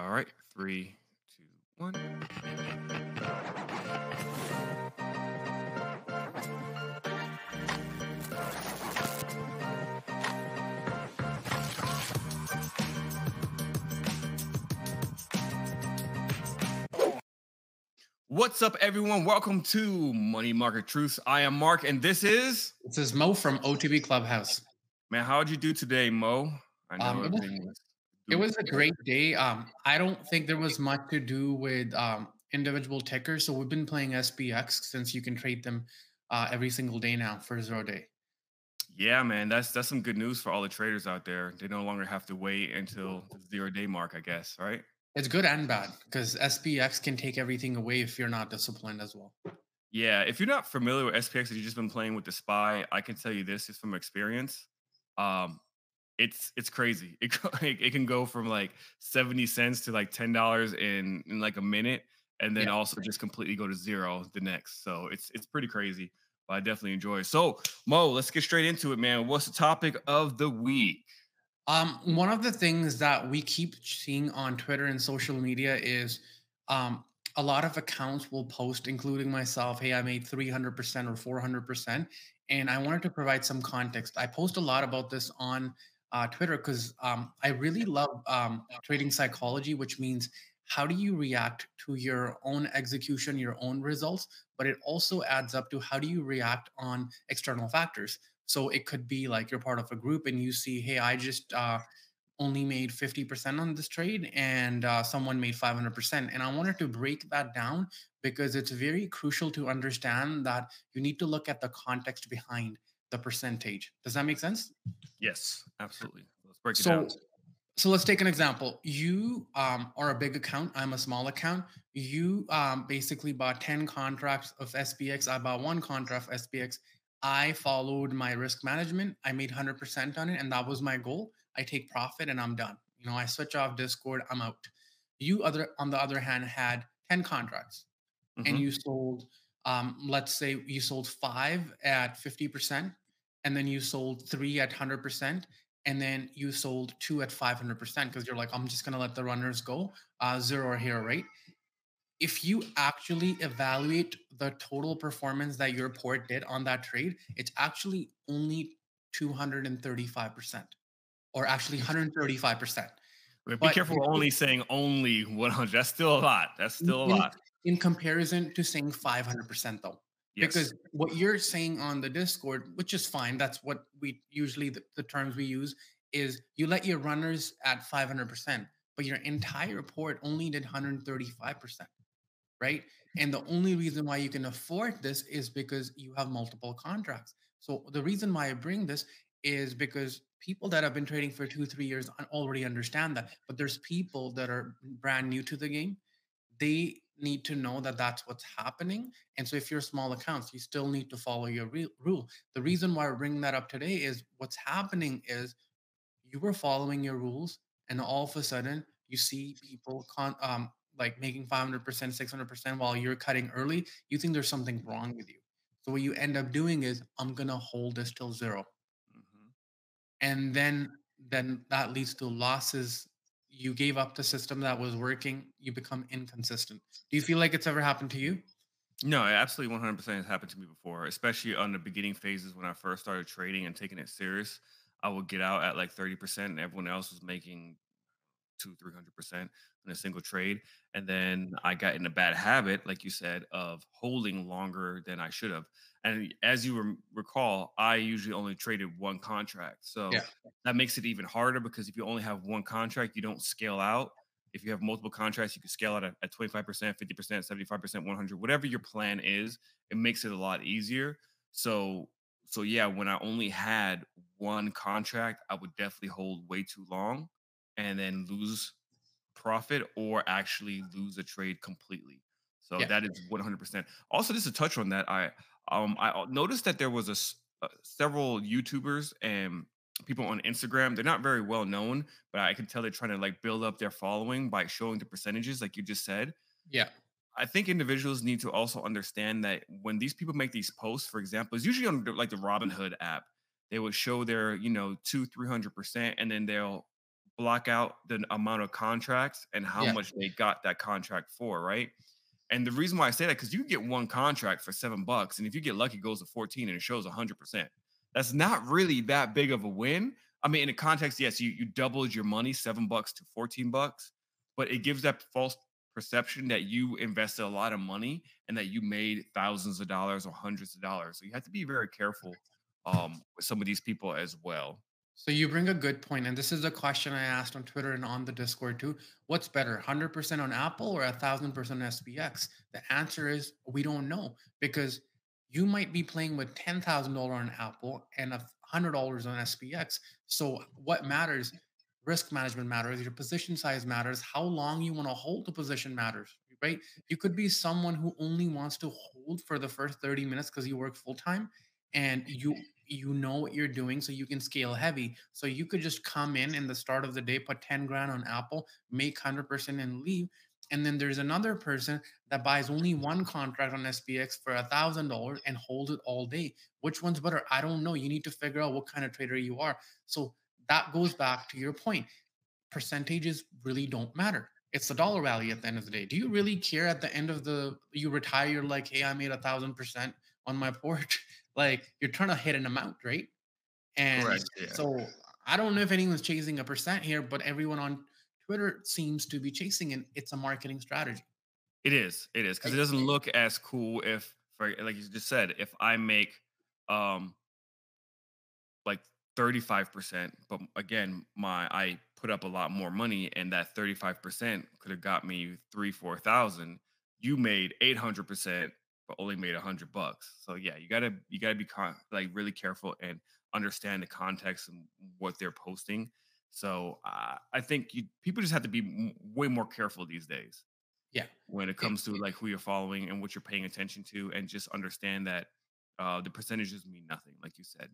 All right, three, two, one. What's up, everyone? Welcome to Money Market Truths. I am Mark, and this is This is Mo from OTB Clubhouse. man. How'd you do today, Mo? I know Um, everything was. It was a great day. Um, I don't think there was much to do with um, individual tickers. So we've been playing SPX since you can trade them uh, every single day now for zero day. Yeah, man. That's that's some good news for all the traders out there. They no longer have to wait until the zero day mark. I guess, right? It's good and bad because SPX can take everything away if you're not disciplined as well. Yeah. If you're not familiar with SPX, and you've just been playing with the spy, I can tell you this is from experience. Um, it's it's crazy. It it, can go from like seventy cents to like ten dollars in in like a minute, and then Yeah. also just completely go to zero the next. So it's it's pretty crazy. But I definitely enjoy it. So Mo, let's get straight into it, man. What's the topic of the week? Um, one of the things that we keep seeing on Twitter and social media is um, a lot of accounts will post, including myself, hey, I made 300% or 400%. And I wanted to provide some context. I post a lot about this on uh, Twitter because um, I really love um, trading psychology, which means how do you react to your own execution, your own results, but it also adds up to how do you react on external factors. So it could be like you're part of a group and you see, hey, I just uh, only made 50% on this trade and uh, someone made 500%. And I wanted to break that down because it's very crucial to understand that you need to look at the context behind the percentage. Does that make sense? Yes, absolutely. Let's break it So, down. so let's take an example. You um, are a big account. I'm a small account. You um, basically bought 10 contracts of SPX. I bought one contract of SPX. I followed my risk management. I made 100% on it, and that was my goal. I take profit and I'm done. You know, I switch off Discord, I'm out. You other on the other hand had 10 contracts and Mhm. you sold um, let's say you sold five at 50% and then you sold three at 100% and then you sold two at 500% because you're like i'm just going to let the runners go uh, zero or here right if you actually evaluate the total performance that your port did on that trade it's actually only 235% or actually 135% But be but careful if only saying only 100. That's still a lot. That's still a in- lot. in comparison to saying 500% though Yes. because what you're saying on the discord which is fine that's what we usually the, the terms we use is you let your runners at 500% but your entire port only did 135% right? Mm-hmm. And the only reason why you can afford this is because you have multiple contracts. So the reason why i bring this is because people that have been trading for two three years already understand that but there's people that are brand new to the game they need to know that that's what's happening. And so, if you're small accounts, you still need to follow your re- rule. The reason why we're bringing that up today is what's happening is you were following your rules, and all of a sudden, you see people con- um, like making 500%, 600% while you're cutting early. You think there's something wrong with you. So, what you end up doing is, I'm going to hold this till zero Mhm. and then then that leads to losses you gave up the system that was working you become inconsistent. Do you feel like it's ever happened to you? No, it absolutely 100% has happened to me before, especially on the beginning phases when I first started trading and taking it serious. I would get out at like 30% and everyone else was making two, 300% in a single trade. And then I got in a bad habit, like you said, of holding longer than I should have. And as you rem- recall, I usually only traded one contract. So Yeah. that makes it even harder because if you only have one contract, you don't scale out. If you have multiple contracts, you can scale out at, at 25%, 50%, 75%, 100, whatever your plan is, it makes it a lot easier. So, so yeah, when I only had one contract, I would definitely hold way too long and then lose profit or actually lose a trade completely. So Yeah. that is 100%. Also, just to touch on that, I um I noticed that there was a uh, several YouTubers and people on Instagram. They're not very well known, but I can tell they're trying to like build up their following by showing the percentages, like you just said. yeah I think individuals need to also understand that when these people make these posts, for example, it's usually on like the Robinhood app. They would show their, you know, two, three hundred percent, and then they'll block out the amount of contracts and how Yeah. much they got that contract for, right? And the reason why I say that because you get one contract for seven bucks, and if you get lucky, it goes to 14 and it shows 100%. That's not really that big of a win. I mean, in the context, yes, you, you doubled your money, seven bucks to 14 bucks, but it gives that false perception that you invested a lot of money and that you made thousands of dollars or hundreds of dollars. So you have to be very careful um, with some of these people as well. So you bring a good point, and this is a question I asked on Twitter and on the Discord too. What's better, 100% on Apple or 1000% on SPX? The answer is we don't know because you might be playing with $10,000 on Apple and $100 on SPX. So what matters? Risk management matters, your position size matters, how long you want to hold the position matters, right? You could be someone who only wants to hold for the first 30 minutes because you work full time and you you know what you're doing so you can scale heavy. So you could just come in in the start of the day put 10 grand on apple make 100% and leave. And then there's another person that buys only one contract on spx for a thousand dollars and hold it all day. Which one's better? I don't know. You need to figure out what kind of trader you are. So that goes back to your point. Percentages really don't matter. It's the dollar value at the end of the day. Do you really care at the end of the you retire you're like hey i made a thousand percent on my porch like you're trying to hit an amount, right? And Correct. Yeah. so I don't know if anyone's chasing a percent here, but everyone on Twitter seems to be chasing it. It's a marketing strategy. It is. It is because it doesn't look as cool if, for like you just said, if I make um like 35%, but again, my I put up a lot more money and that 35% could have got me three, four thousand. You made 800%, but only made a hundred bucks. So yeah, you gotta you gotta be con- like really careful and understand the context and what they're posting. So uh, I think you people just have to be m- way more careful these days Yeah. when it It- comes to like who you're following and what you're paying attention to, and just understand that uh, the percentages mean nothing. Like you said,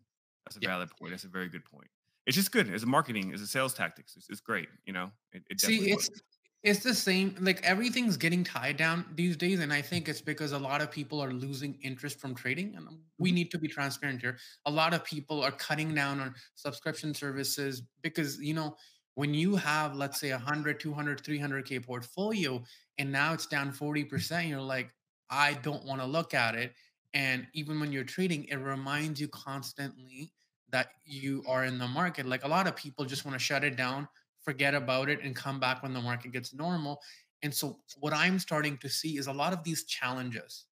that's a Yeah. valid point. That's a very good point. It's just good as a marketing, as a sales tactics. It's, it's great. You know, it, it See, definitely it's. It's the same. Like everything's getting tied down these days, and I think it's because a lot of people are losing interest from trading. And we Mhm. need to be transparent here. A lot of people are cutting down on subscription services because you know when you have let's say 100 200 300k portfolio and now it's down 40% you're like i don't want to look at it and even when you're trading it reminds you constantly that you are in the market like a lot of people just want to shut it down forget about it and come back when the market gets normal. And so what I'm starting to see is a lot of these challenges,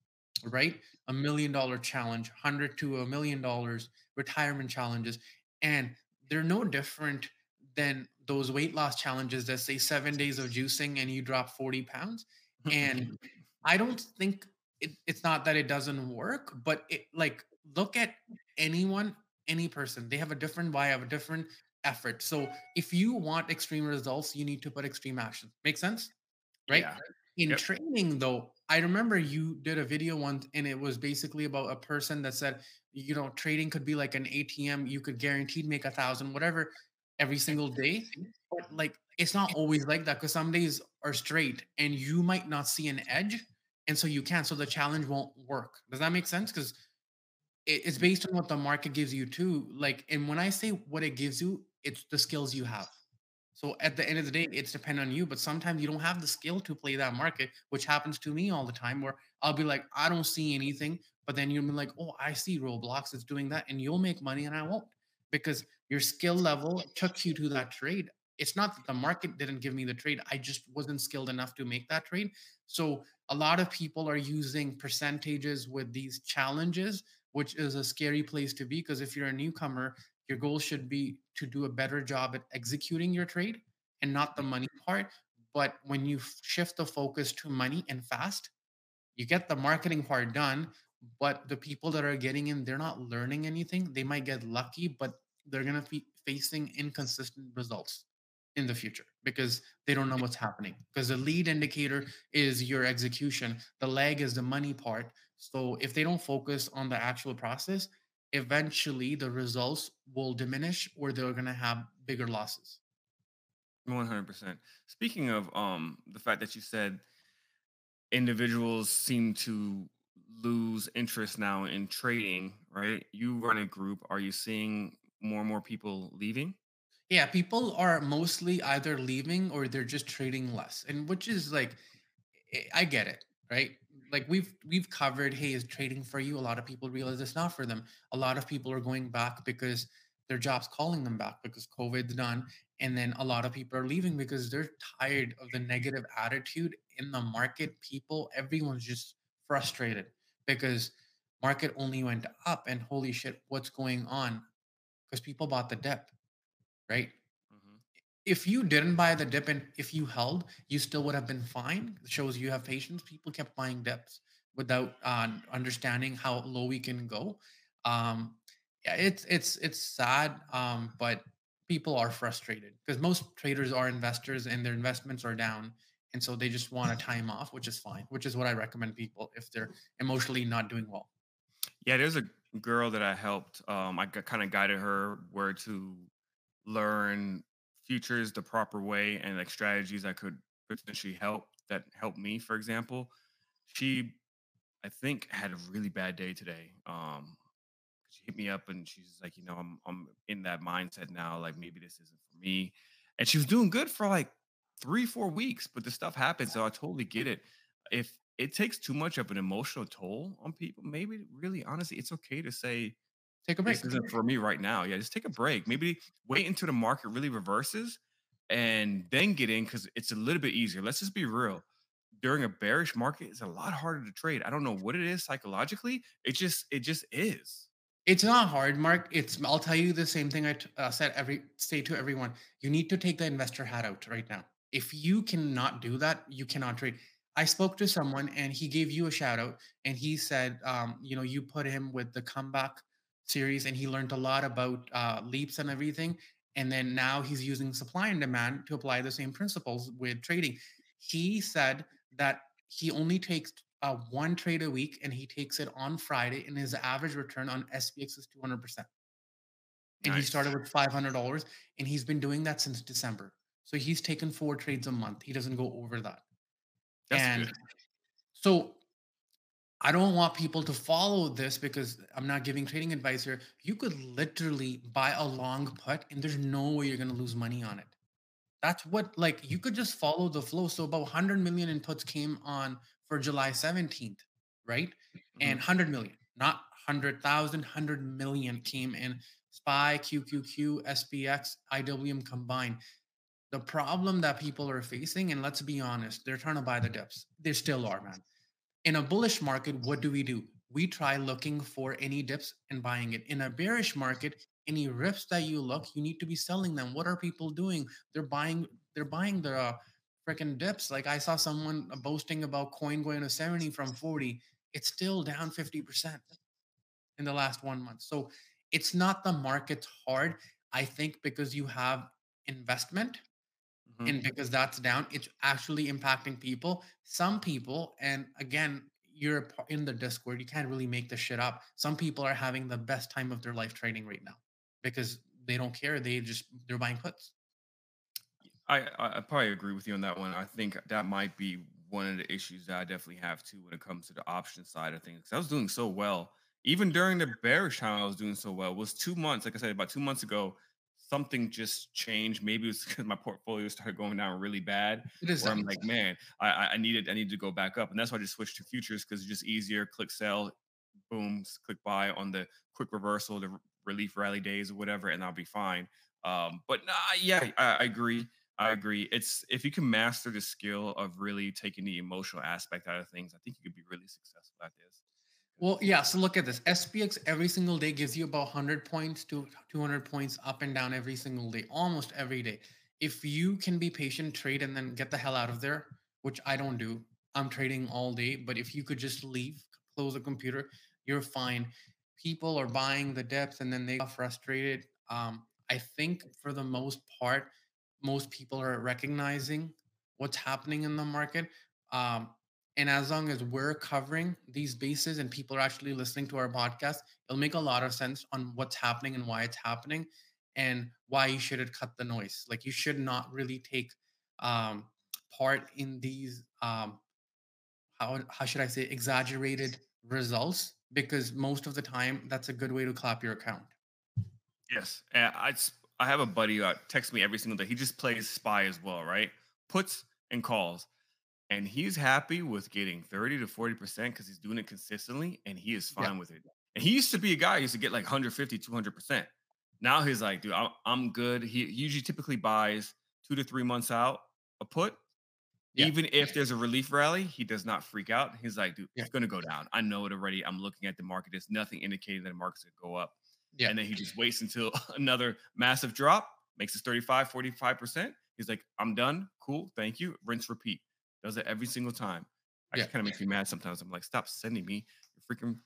right? A million dollar challenge, 100 to a million dollars retirement challenges and they're no different than those weight loss challenges that say 7 days of juicing and you drop 40 pounds and I don't think it, it's not that it doesn't work, but it like look at anyone, any person. They have a different why, have a different effort. So if you want extreme results, you need to put extreme action. Make sense? Right? yeah. In Yep. training, though, I remember you did a video once and it was basically about a person that said, you know, trading could be like an ATM, you could guaranteed make a thousand, whatever, every single day. But like it's not always like that because some days are straight and you might not see an edge. And so you can't. So the challenge won't work. Does that make sense? Because it's mm. based on what the market gives you too. Like, and when I say what it gives you, it's the skills you have. So at the end of the day, it's depend on you. But sometimes you don't have the skill to play that market, which happens to me all the time. Where I'll be like, I don't see anything, but then you'll be like, oh, I see Roblox. It's doing that, and you'll make money, and I won't because your skill level took you to that trade. It's not that the market didn't give me the trade. I just wasn't skilled enough to make that trade. So a lot of people are using percentages with these challenges, which is a scary place to be because if you're a newcomer, your goal should be to do a better job at executing your trade and not the mm-hmm. money part. But when you shift the focus to money and fast, you get the marketing part done. But the people that are getting in, they're not learning anything. They might get lucky, but they're going to be facing inconsistent results in the future because they don't know what's happening. Because the lead indicator mm-hmm. is your execution, the lag is the money part. So if they don't focus on the actual process, eventually the results will diminish or they're going to have bigger losses. One hundred percent. Speaking of um the fact that you said individuals seem to lose interest now in trading, right? You run a group. Are you seeing more and more people leaving? Yeah, people are mostly either leaving or they're just trading less, and which is like, I get it, right? Like we've we've covered, hey, is trading for you? A lot of people realize it's not for them. A lot of people are going back because their job's calling them back because COVID's done, and then a lot of people are leaving because they're tired of the negative attitude in the market. People, everyone's just frustrated because market only went up, and holy shit, what's going on? Because people bought the dip, right? If you didn't buy the dip and if you held, you still would have been fine. It shows you have patience. People kept buying dips without uh, understanding how low we can go. Um, yeah, it's it's it's sad, um, but people are frustrated because most traders are investors and their investments are down, and so they just want a time off, which is fine. Which is what I recommend people if they're emotionally not doing well. Yeah, there's a girl that I helped. Um, I kind of guided her where to learn futures the proper way and like strategies that could potentially help that help me. For example, she I think had a really bad day today. Um, she hit me up and she's like, you know, I'm I'm in that mindset now. Like maybe this isn't for me. And she was doing good for like three, four weeks, but the stuff happened. So I totally get it. If it takes too much of an emotional toll on people, maybe really honestly, it's okay to say Take a break. this isn't for me right now. Yeah, just take a break. Maybe wait until the market really reverses and then get in because it's a little bit easier. Let's just be real. During a bearish market, it's a lot harder to trade. I don't know what it is psychologically. It just it just is. It's not hard, Mark. It's I'll tell you the same thing I t- uh, said every say to everyone. You need to take the investor hat out right now. If you cannot do that, you cannot trade. I spoke to someone and he gave you a shout out and he said, um, you know, you put him with the comeback series and he learned a lot about uh, leaps and everything. And then now he's using supply and demand to apply the same principles with trading. He said that he only takes uh, one trade a week and he takes it on Friday, and his average return on SPX is 200%. And he started with $500 and he's been doing that since December. So he's taken four trades a month. He doesn't go over that. That's good. So I don't want people to follow this because I'm not giving trading advice here. You could literally buy a long put and there's no way you're going to lose money on it. That's what like you could just follow the flow. So about 100 million inputs came on for July 17th, right? And Mhm. 100 million, not 100,000, 100 million came in SPY, QQQ, SPX, IWM combined. The problem that people are facing, and let's be honest, they're trying to buy the dips. They still are, man in a bullish market, what do we do? We try looking for any dips and buying it. In a bearish market, any rips that you look, you need to be selling them. What are people doing? They're buying. They're buying the uh, freaking dips. Like I saw someone uh, boasting about coin going to 70 from 40. It's still down 50% in the last one month. So it's not the market's hard. I think because you have investment Mhm. and because that's down it's actually impacting people some people and again you're in the discord you can't really make this shit up some people are having the best time of their life trading right now because they don't care they just they're buying puts I, I probably agree with you on that one. I think that might be one of the issues that I definitely have too when it comes to the option side of things. I was doing so well, even during the bearish time. I was doing so well. It was two months, like I said, about two months ago. Something just changed. Maybe it's because my portfolio started going down really bad, it is where I'm like, man, I, I I needed I need to go back up, and that's why I just switched to futures because it's just easier. Click sell, boom, click buy on the quick reversal, the relief rally days or whatever, and I'll be fine. Um, but nah, yeah, I, I agree. I agree. It's if you can master the skill of really taking the emotional aspect out of things, I think you could be really successful at this. Well yeah so look at this. Spx every single day gives you about 100 points to 200 points up and down every single day almost every day. If you can be patient trade and then get the hell out of there which i don't do i'm trading all day but if you could just leave close the computer you're fine. People are buying the dips and then they are frustrated. Um, i think for the most part most people are recognizing what's happening in the market. Um, and as long as we're covering these bases and people are actually listening to our podcast, it'll make a lot of sense on what's happening and why it's happening and why you should cut the noise. Like you should not really take um, part in these um, how how should I say exaggerated results because most of the time that's a good way to clap your account. Yes, and I I have a buddy uh texts me every single day. He just plays spy as well, right? Puts and calls. And he's happy with getting 30 to 40% because he's doing it consistently and he is Yeah. fine with it. And he used to be a guy who used to get like 150, 200%. Now he's like, dude, I'm, I'm good. He usually typically buys two to three months out a put. Yeah. Even if there's a relief rally, he does not freak out. He's like, dude, Yeah. it's going to go down. I know it already. I'm looking at the market. There's nothing indicating that the market's going to go up. Yeah. And then he just waits until another massive drop, makes his 35, 45%. He's like, I'm done. Cool. Thank you. Rinse, repeat. Does it every single time. Actually, Yeah. kind of makes me mad sometimes. I'm like, stop sending me your freaking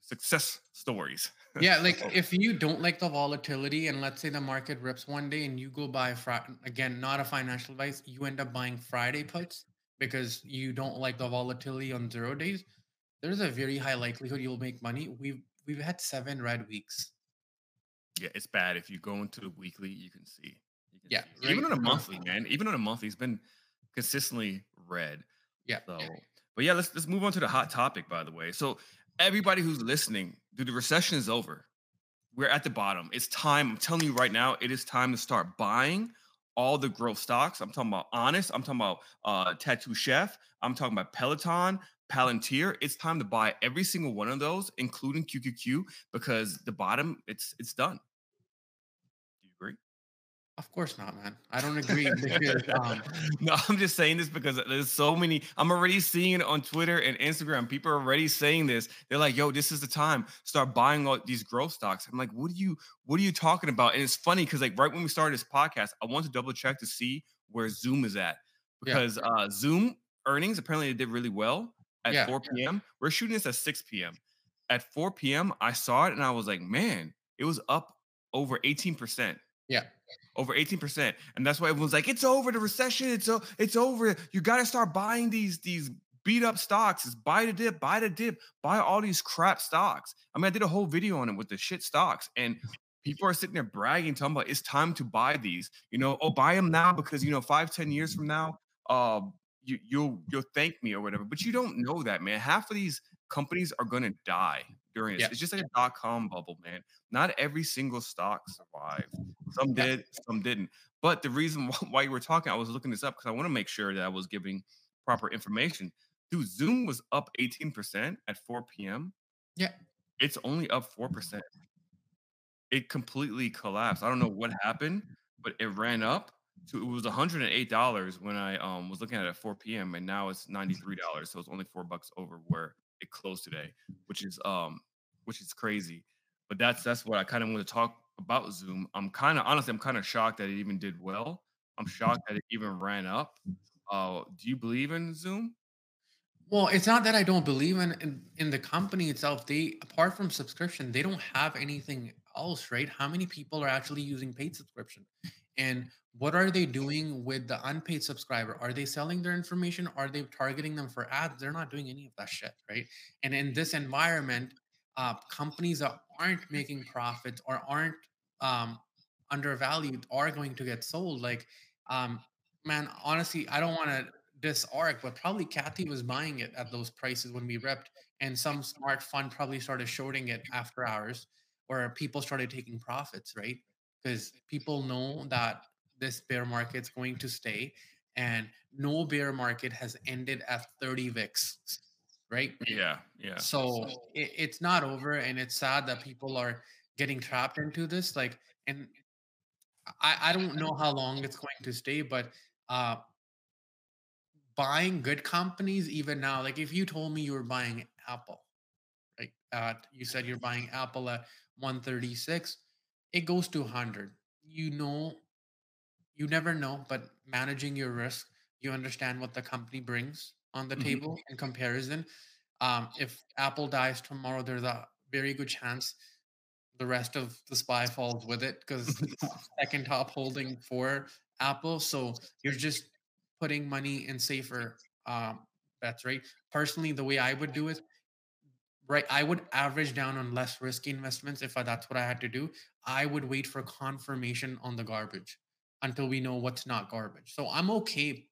success stories. yeah like if you don't like the volatility and let's say the market rips one day and you go buy Friday again not a financial advice you end up buying friday puts because you don't like the volatility on zero days there's a very high likelihood you'll make money we've we've had seven red weeks Yeah, it's bad. If you go into the weekly, you can see. You can Yeah, see. Even on a monthly, man. Even on a monthly, it's been consistently red. yeah So, but yeah, let's let's move on to the hot topic. By the way, so everybody who's listening, dude, the recession is over. We're at the bottom. It's time. I'm telling you right now, it is time to start buying all the growth stocks. I'm talking about Honest. I'm talking about uh, Tattooed Chef. I'm talking about Peloton, Palantir. It's time to buy every single one of those, including QQQ, because the bottom, it's it's done. Do you agree? of course not man i don't agree because um, no, I'm just saying this because there's so many. I'm already seeing it on Twitter and Instagram. People are already saying this. They're like, "Yo, this is the time. Start buying all these growth stocks." I'm like, "What are you? What are you talking about?" And it's funny because like right when we started this podcast, I want to double check to see where Zoom is at Yeah. because uh, Zoom earnings apparently they did really well at Yeah. 4 p.m. We're shooting this at 6 p.m. At 4 p.m., I saw it and I was like, "Man, it was up over 18 percent." yeah over 18% and that's why everyone's like it's over the recession it's o- it's over you got to start buying these these beat up stocks it's buy the dip buy the dip buy all these crap stocks. I mean i did a whole video on it with the shit stocks and people are sitting there bragging talking about it's time to buy these you know oh buy them now because you know five ten years from now uh you, you'll you'll thank me or whatever but you don't know that man half of these companies are going to die during Yeah. it's just like a dot-com bubble man not every single stock survived some Yeah. did, some didn't. But the reason why you were talking, I was looking this up because I want to make sure that I was giving proper information. Dude, Zoom was up 18% at 4 p.m. Yeah. It's only up 4%. It completely collapsed. I don't know what happened, but it ran up to it was $108 when I um was looking at it at 4 p.m. and now it's $93. So it's only four bucks over where it closed today, which is um which is crazy. But that's that's what I kind of want to talk about Zoom. I'm kind of honestly, I'm kind of shocked that it even did well. I'm shocked that it even ran up. Uh, do you believe in Zoom? Well, it's not that I don't believe in, in in the company itself. They apart from subscription, they don't have anything else, right? How many people are actually using paid subscription? And what are they doing with the unpaid subscriber? Are they selling their information? Are they targeting them for ads? They're not doing any of that shit, right? And in this environment, uh, companies that aren't making profits or aren't um, undervalued are going to get sold. Like, um, man, honestly, I don't want to this ARK, but probably Cathie was buying it at those prices when we ripped, and some smart fund probably started shorting it after hours, or people started taking profits, right? Because people know that this bear market's going to stay, and no bear market has ended at 30 VIX, right? Yeah, yeah. So it, it's not over, and it's sad that people are getting trapped into this. Like, and I, I don't know how long it's going to stay, but uh, buying good companies even now, like if you told me you were buying Apple, right? At you said you're buying Apple at 136, it goes to 100. You know, you never know, but managing your risk, you understand what the company brings on the Mhm. table in comparison. Um, if Apple dies tomorrow, there's a very good chance the rest of the spy falls with it because second top holding for Apple. So you're just putting money in safer um, bets, right? Personally, the way I would do it, right, I would average down on less risky investments if I, that's what I had to do. I would wait for confirmation on the garbage until we know what's not garbage. So I'm okay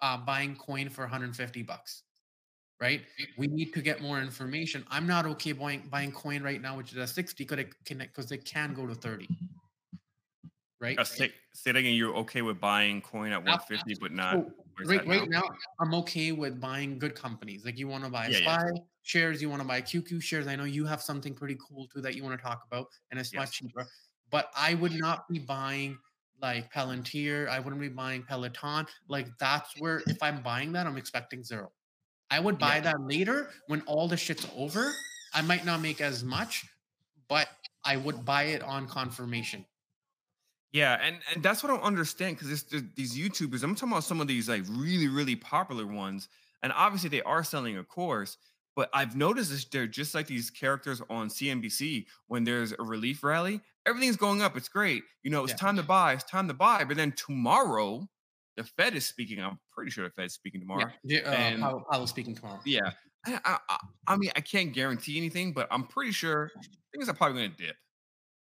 uh, buying coin for 150 bucks. Right, we need to get more information. I'm not okay buying buying coin right now, which is at 60, because it can because it can go to 30 right? Uh, say, say that again. You're okay with buying coin at 150, but not. So, right, right now, I'm okay with buying good companies. Like you want to buy Yeah, yeah. Shares, you want to buy QQ shares. I know you have something pretty cool too that you want to talk about, and it's much cheaper. But I would not be buying like Palantir. I wouldn't be buying Peloton. Like that's where if I'm buying that, I'm expecting zero. I would buy Yeah. that later when all the shit's over. I might not make as much, but I would buy it on confirmation. Yeah, and and that's what I don't understand because these YouTubers. I'm talking about some of these like really really popular ones, and obviously they are selling a course. But I've noticed this, they're just like these characters on CNBC when there's a relief rally. Everything's going up. It's great. You know, it's Yeah. time to buy. It's time to buy. But then tomorrow, the Fed is speaking. I'm pretty sure the Fed's speaking tomorrow. Yeah, uh, And- Powell, speaking tomorrow. Yeah. I, I- I mean, I can't guarantee anything, but I'm pretty sure things are probably going to dip.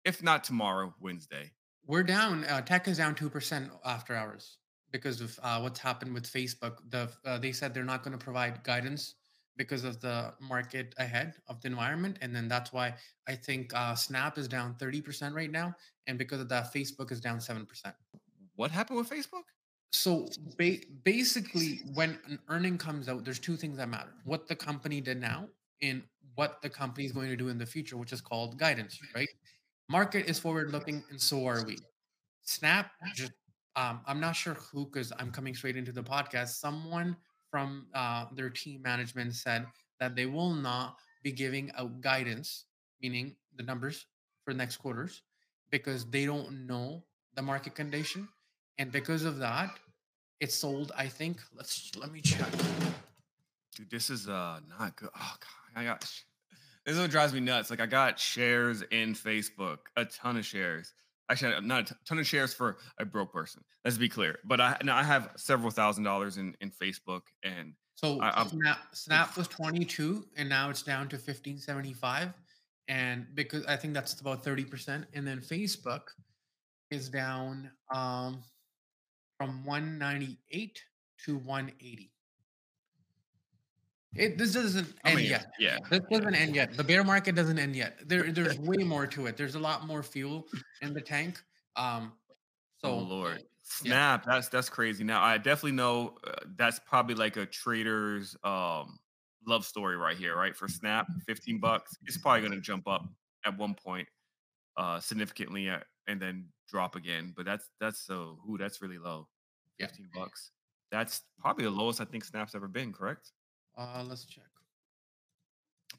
If not tomorrow, Wednesday. We're down. Uh, tech is down two percent after hours because of uh, what's happened with Facebook. The uh, they said they're not going to provide guidance because of the market ahead of the environment, and then that's why I think uh, Snap is down thirty percent right now, and because of that, Facebook is down seven percent. What happened with Facebook? So ba- basically, when an earning comes out, there's two things that matter: what the company did now, and what the company is going to do in the future, which is called guidance, right? Market is forward looking, and so are we. Snap just um, I'm not sure who because I'm coming straight into the podcast. Someone from uh, their team management said that they will not be giving out guidance, meaning the numbers for next quarters, because they don't know the market condition, and because of that, it's sold. I think. Let's let me check. Dude, this is uh not good. Oh god, I got this is what drives me nuts. Like I got shares in Facebook, a ton of shares. Actually, not a ton of shares for a broke person. Let's be clear. But I now I have several thousand dollars in in Facebook, and So I- Snap Snap was 22 and now it's down to 1575 and because I think that's about 30% and then Facebook is down um from 198 to 180. It this doesn't I end mean, yet. yeah, This doesn't end yet. The bear market doesn't end yet. There there's way more to it. There's a lot more fuel in the tank. Um so oh lord, yeah. snap. That's that's crazy. Now I definitely know uh, that's probably like a trader's um love story right here, right? For snap, fifteen bucks. It's probably going to jump up at one point uh significantly uh, and then drop again. But that's that's so who that's really low. Yeah. Fifteen bucks. That's probably the lowest I think Snap's ever been. Correct? Uh let's check.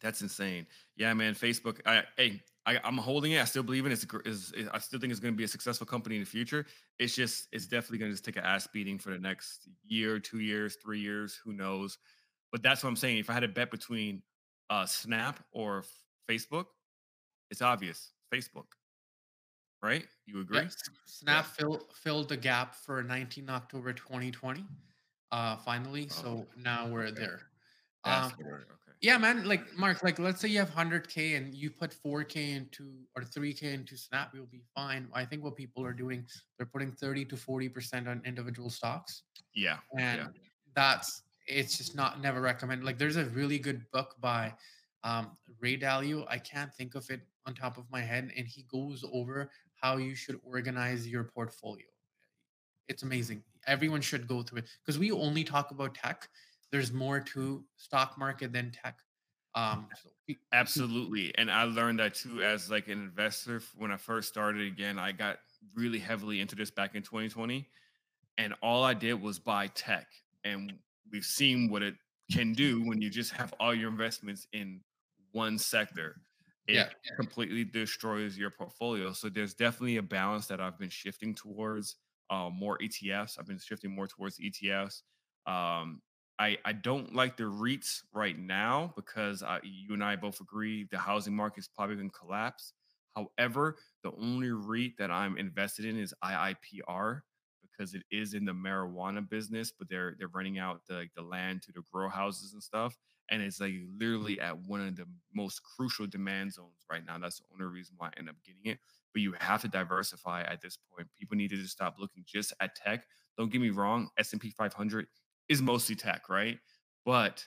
That's insane. Yeah, man. Facebook. I, hey, I, I'm holding it. I still believe in it. It's, gr- is, is- I still think it's going to be a successful company in the future. It's just, it's definitely going to just take an ass beating for the next year, two years, three years. Who knows? But that's what I'm saying. If I had a bet between uh, Snap or Facebook, it's obvious. Facebook, right? You agree? Yes. Snap fill, filled the gap for 19 October 2020. Uh, finally, Oh, so now we're okay. there. Um, Okay. yeah, man. Like Mark, like let's say you have 100k and you put 4k into or 3k into Snap, you'll be fine. I think what people are doing, they're putting 30 to 40 percent on individual stocks, Yeah. and yeah. that's it's just not never recommend. Like there's a really good book by um, Ray Dalio. I can't think of it on top of my head, and he goes over how you should organize your portfolio. It's amazing. Everyone should go through it because we only talk about tech. There's more to stock market than tech. Um, so we- Absolutely. And I learned that too as like an investor when I first started again. I got really heavily into this back in 2020 and all I did was buy tech and we've seen what it can do when you just have all your investments in one sector. It Yeah. completely destroys your portfolio. So there's definitely a balance that I've been shifting towards uh, more ETFs. I've been shifting more towards ETFs. Um, I, I don't like the REITs right now because I, you and I both agree the housing market is probably going to collapse. However, the only REIT that I'm invested in is IIPR because it is in the marijuana business, but they're they're renting out the like, the land to the grow houses and stuff, and it's like mm-hmm. literally at one of the most crucial demand zones right now. That's the only reason why I end up getting it. But you have to diversify at this point. People need to just stop looking just at tech. Don't get me wrong, S and P 500 is mostly tech, right? But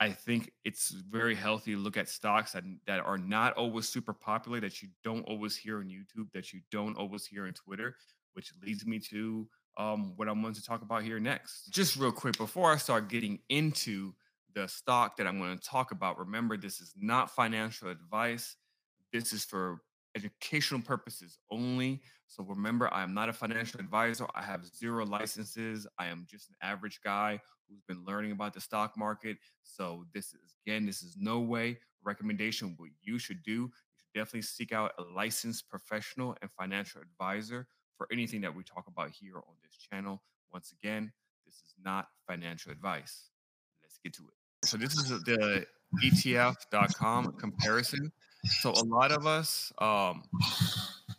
I think it's very healthy to look at stocks that, that are not always super popular, that you don't always hear on YouTube, that you don't always hear on Twitter, which leads me to um, what I'm going to talk about here next. Just real quick, before I start getting into the stock that I'm going to talk about, remember this is not financial advice. This is for educational purposes only. So remember, I am not a financial advisor. I have zero licenses. I am just an average guy who's been learning about the stock market. So this is again, this is no way recommendation. What you should do, you should definitely seek out a licensed professional and financial advisor for anything that we talk about here on this channel. Once again, this is not financial advice. Let's get to it. So this is the ETF.com comparison. So a lot of us um,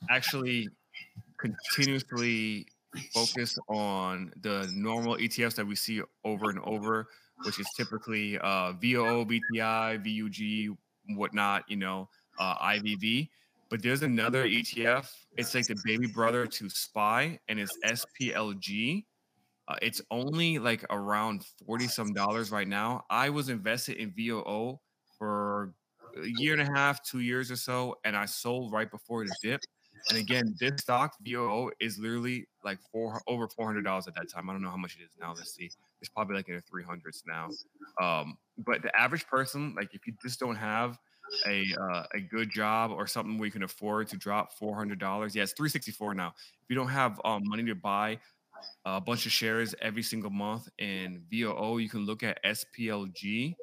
actually continuously focus on the normal ETFs that we see over and over, which is typically uh, VOO, VTI, VUG, whatnot, you know, uh, IVV. But there's another ETF. It's like the baby brother to SPY, and it's SPLG. Uh, it's only like around 40 some dollars right now. I was invested in VOO for a year and a half, two years or so, and I sold right before the dip. And again, this stock VOO is literally like four over four hundred dollars at that time. I don't know how much it is now. Let's see. It's probably like in the three hundreds now. Um, but the average person, like if you just don't have a uh, a good job or something where you can afford to drop four hundred dollars, yeah, it's three sixty four now. If you don't have um, money to buy a bunch of shares every single month in VOO, you can look at SPLG,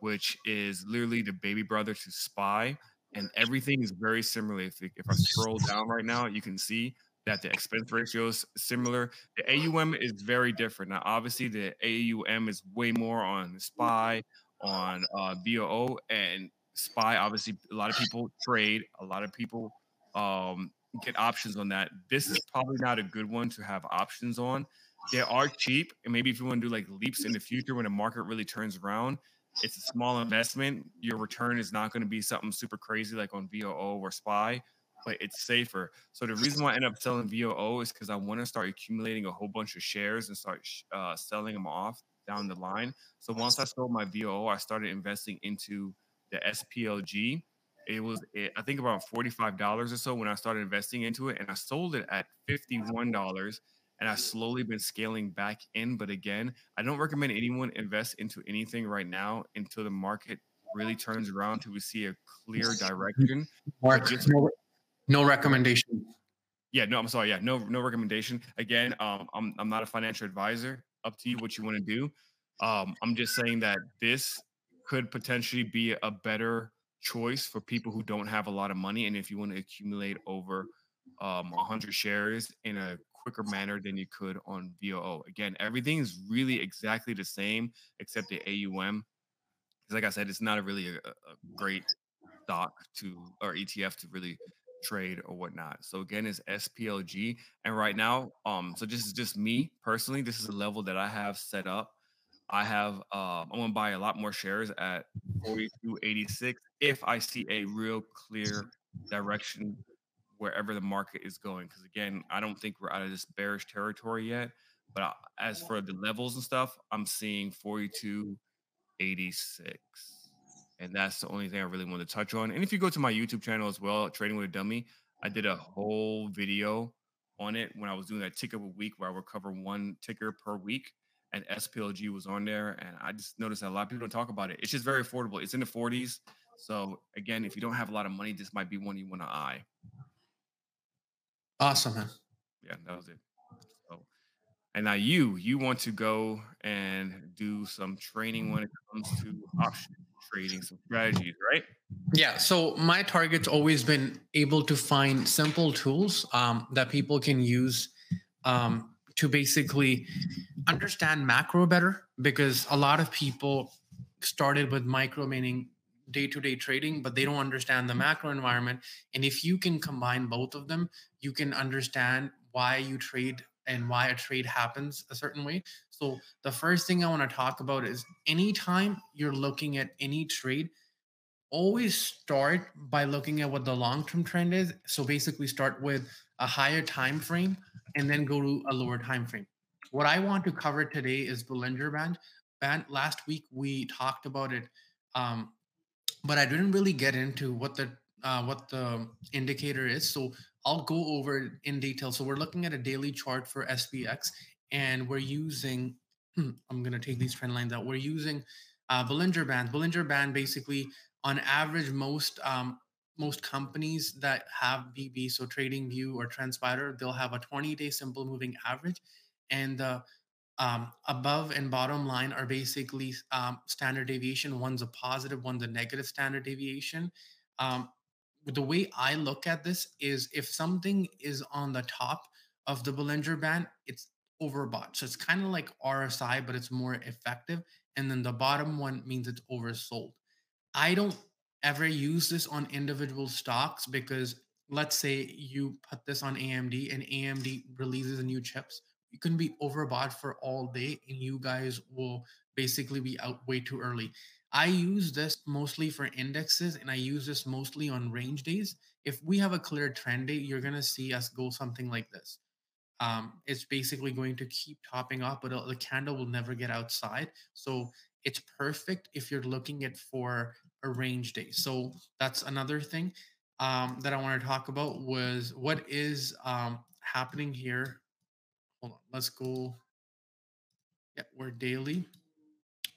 which is literally the baby brother to SPY and everything is very similar. If, if I scroll down right now, you can see that the expense ratio is similar. The AUM is very different. Now, obviously, the AUM is way more on SPY, on uh, VOO, and SPY. Obviously, a lot of people trade. A lot of people um, get options on that. This is probably not a good one to have options on. They are cheap, and maybe if you want to do like leaps in the future when the market really turns around, it's a small investment. Your return is not going to be something super crazy like on VOO or SPY, but it's safer. So the reason why I end up selling VOO is because I want to start accumulating a whole bunch of shares and start uh, selling them off down the line. So once I sold my VOO, I started investing into the SPLG. It was, it, I think, about forty-five dollars or so when I started investing into it, and I sold it at fifty-one dollars and I've slowly been scaling back in. But again, I don't recommend anyone invest into anything right now until the market really turns around till we see a clear direction. Mark, just, no, no recommendation. Yeah, no, I'm sorry. Yeah, no, no recommendation. Again, um, I'm I'm not a financial advisor. Up to you what you want to do. Um, I'm just saying that this could potentially be a better choice for people who don't have a lot of money, and if you want to accumulate over um, 100 shares in a quicker manner than you could on VOO. Again, everything is really exactly the same except the AUM. Because, like I said, it's not a really a, a great stock to or ETF to really trade or whatnot. So again, it's SPLG, and right now, um, so this is just me personally. This is a level that I have set up. I have um, I'm gonna buy a lot more shares at 42.86 if I see a real clear direction wherever the market is going. Because again, I don't think we're out of this bearish territory yet. But as for the levels and stuff, I'm seeing 42, 86. And that's the only thing I really want to touch on. And if you go to my YouTube channel as well, Trading with a Dummy, I did a whole video on it when I was doing that ticker a week where I would cover one ticker per week. And SPLG was on there. And I just noticed that a lot of people don't talk about it. It's just very affordable. It's in the 40s. So again, if you don't have a lot of money, this might be one you want to eye. Awesome, man. Yeah, that was it. So, and now you, you want to go and do some training when it comes to option trading, some strategies, right? Yeah. So my target's always been able to find simple tools um, that people can use um, to basically understand macro better, because a lot of people started with micro, meaning day to day trading, but they don't understand the macro environment. And if you can combine both of them, you can understand why you trade and why a trade happens a certain way. So, the first thing I want to talk about is anytime you're looking at any trade, always start by looking at what the long term trend is. So, basically, start with a higher time frame and then go to a lower time frame. What I want to cover today is the Bollinger Band, band last week we talked about it, um, but I didn't really get into what the uh, what the indicator is. So I'll go over it in detail. So we're looking at a daily chart for SPX, and we're using. I'm gonna take these trend lines out. We're using uh, Bollinger Band. Bollinger Band basically, on average, most um, most companies that have BB, so TradingView or TrendSpider, they'll have a 20-day simple moving average, and the um, above and bottom line are basically um, standard deviation. One's a positive, one's a negative standard deviation. Um, the way I look at this is if something is on the top of the Bollinger Band, it's overbought. So it's kind of like RSI, but it's more effective. And then the bottom one means it's oversold. I don't ever use this on individual stocks because let's say you put this on AMD and AMD releases new chips you can be overbought for all day and you guys will basically be out way too early. I use this mostly for indexes and I use this mostly on range days. If we have a clear trend day, you're going to see us go something like this. Um, it's basically going to keep topping off, but the candle will never get outside. So it's perfect if you're looking at for a range day. So that's another thing um, that I want to talk about was what is um, happening here hold on, let's go. Yeah, we're daily.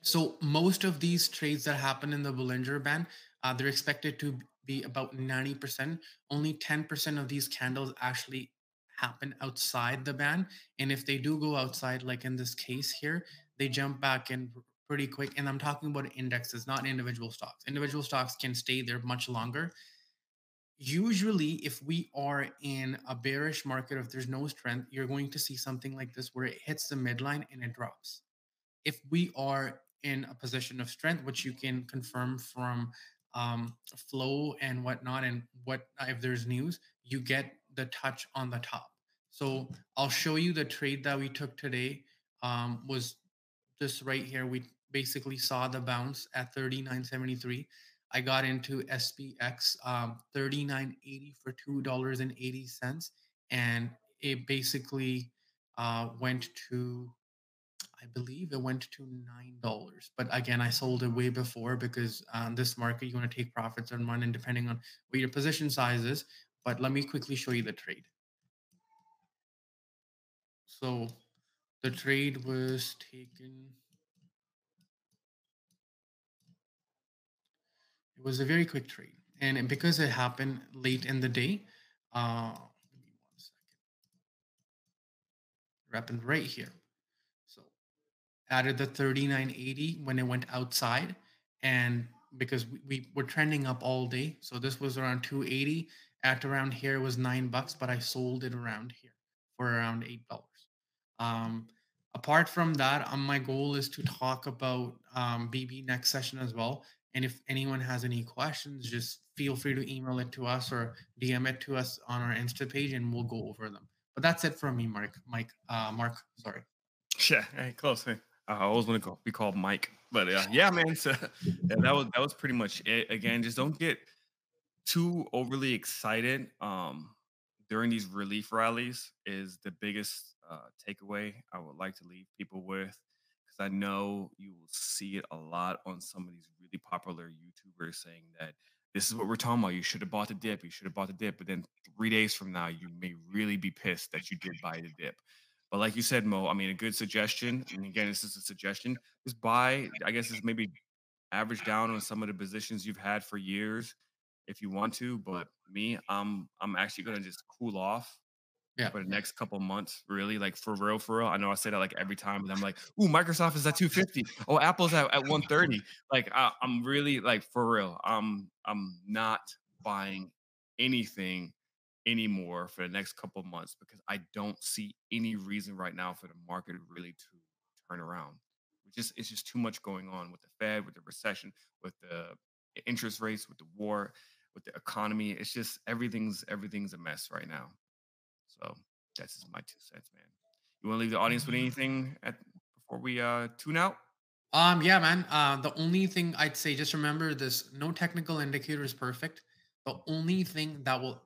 So most of these trades that happen in the Bollinger Band, uh, they're expected to be about 90%. Only 10% of these candles actually happen outside the band. And if they do go outside, like in this case here, they jump back in pretty quick. And I'm talking about indexes, not individual stocks. Individual stocks can stay there much longer usually if we are in a bearish market if there's no strength you're going to see something like this where it hits the midline and it drops. If we are in a position of strength which you can confirm from um, flow and whatnot and what if there's news you get the touch on the top. So i'll show you the trade that we took today um, was this right here. We basically saw the bounce at 39.73 I got into SPX um, 39.80 for two dollars and it basically uh, went to, I believe it went to nine dollars. But again, I sold it way before because um, this market you want to take profits on one, and depending on what your position size is. But let me quickly show you the trade. So the trade was taken. It was a very quick trade. And because it happened late in the day, uh. It happened right here. So added the 3980 when it went outside. And because we, we were trending up all day. So this was around 280. At around here was nine bucks, but I sold it around here for around eight dollars. Um, apart from that, um, my goal is to talk about um, BB next session as well. And if anyone has any questions, just feel free to email it to us or DM it to us on our Insta page, and we'll go over them. But that's it from me, Mark. Mike, uh, Mark. Sorry. Yeah, hey, close. Hey. I always want to call, be called Mike, but uh, yeah, man. So yeah, that was that was pretty much it. Again, just don't get too overly excited. Um, during these relief rallies is the biggest uh, takeaway I would like to leave people with because I know you will see it a lot on some of these really popular YouTubers saying that this is what we're talking about. You should have bought the dip. You should have bought the dip. But then three days from now, you may really be pissed that you did buy the dip. But like you said, Mo, I mean, a good suggestion, and again, this is a suggestion, just buy, I guess it's maybe average down on some of the positions you've had for years if you want to. But me, I'm I'm actually gonna just cool off yeah. for the next couple months, really. Like for real, for real. I know I say that like every time, and I'm like, ooh, Microsoft is at 250. Oh, Apple's at, at 130. Like I, I'm really like for real. I'm I'm not buying anything anymore for the next couple months because I don't see any reason right now for the market really to turn around. It's just it's just too much going on with the Fed, with the recession, with the interest rates, with the war, with the economy. It's just everything's everything's a mess right now. So that's just my two cents, man. You want to leave the audience with anything at, before we uh, tune out? Um, yeah, man. Uh, the only thing I'd say, just remember this: no technical indicator is perfect. The only thing that will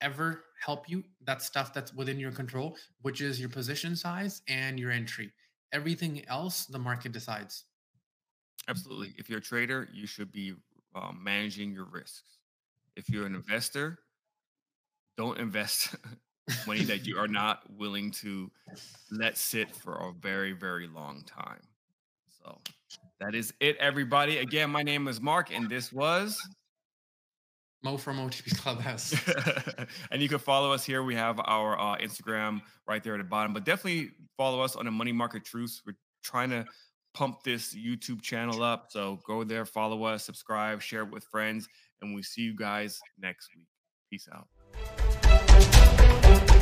ever help you, that stuff that's within your control, which is your position size and your entry. Everything else, the market decides. Absolutely. If you're a trader, you should be um, managing your risks. If you're an investor, don't invest money that you are not willing to let sit for a very, very long time. So that is it, everybody. Again, my name is Mark, and this was Mo from OTP Clubhouse. and you can follow us here. We have our uh, Instagram right there at the bottom, but definitely follow us on the Money Market Truths. We're trying to pump this YouTube channel up. So go there, follow us, subscribe, share it with friends, and we see you guys next week. Peace out you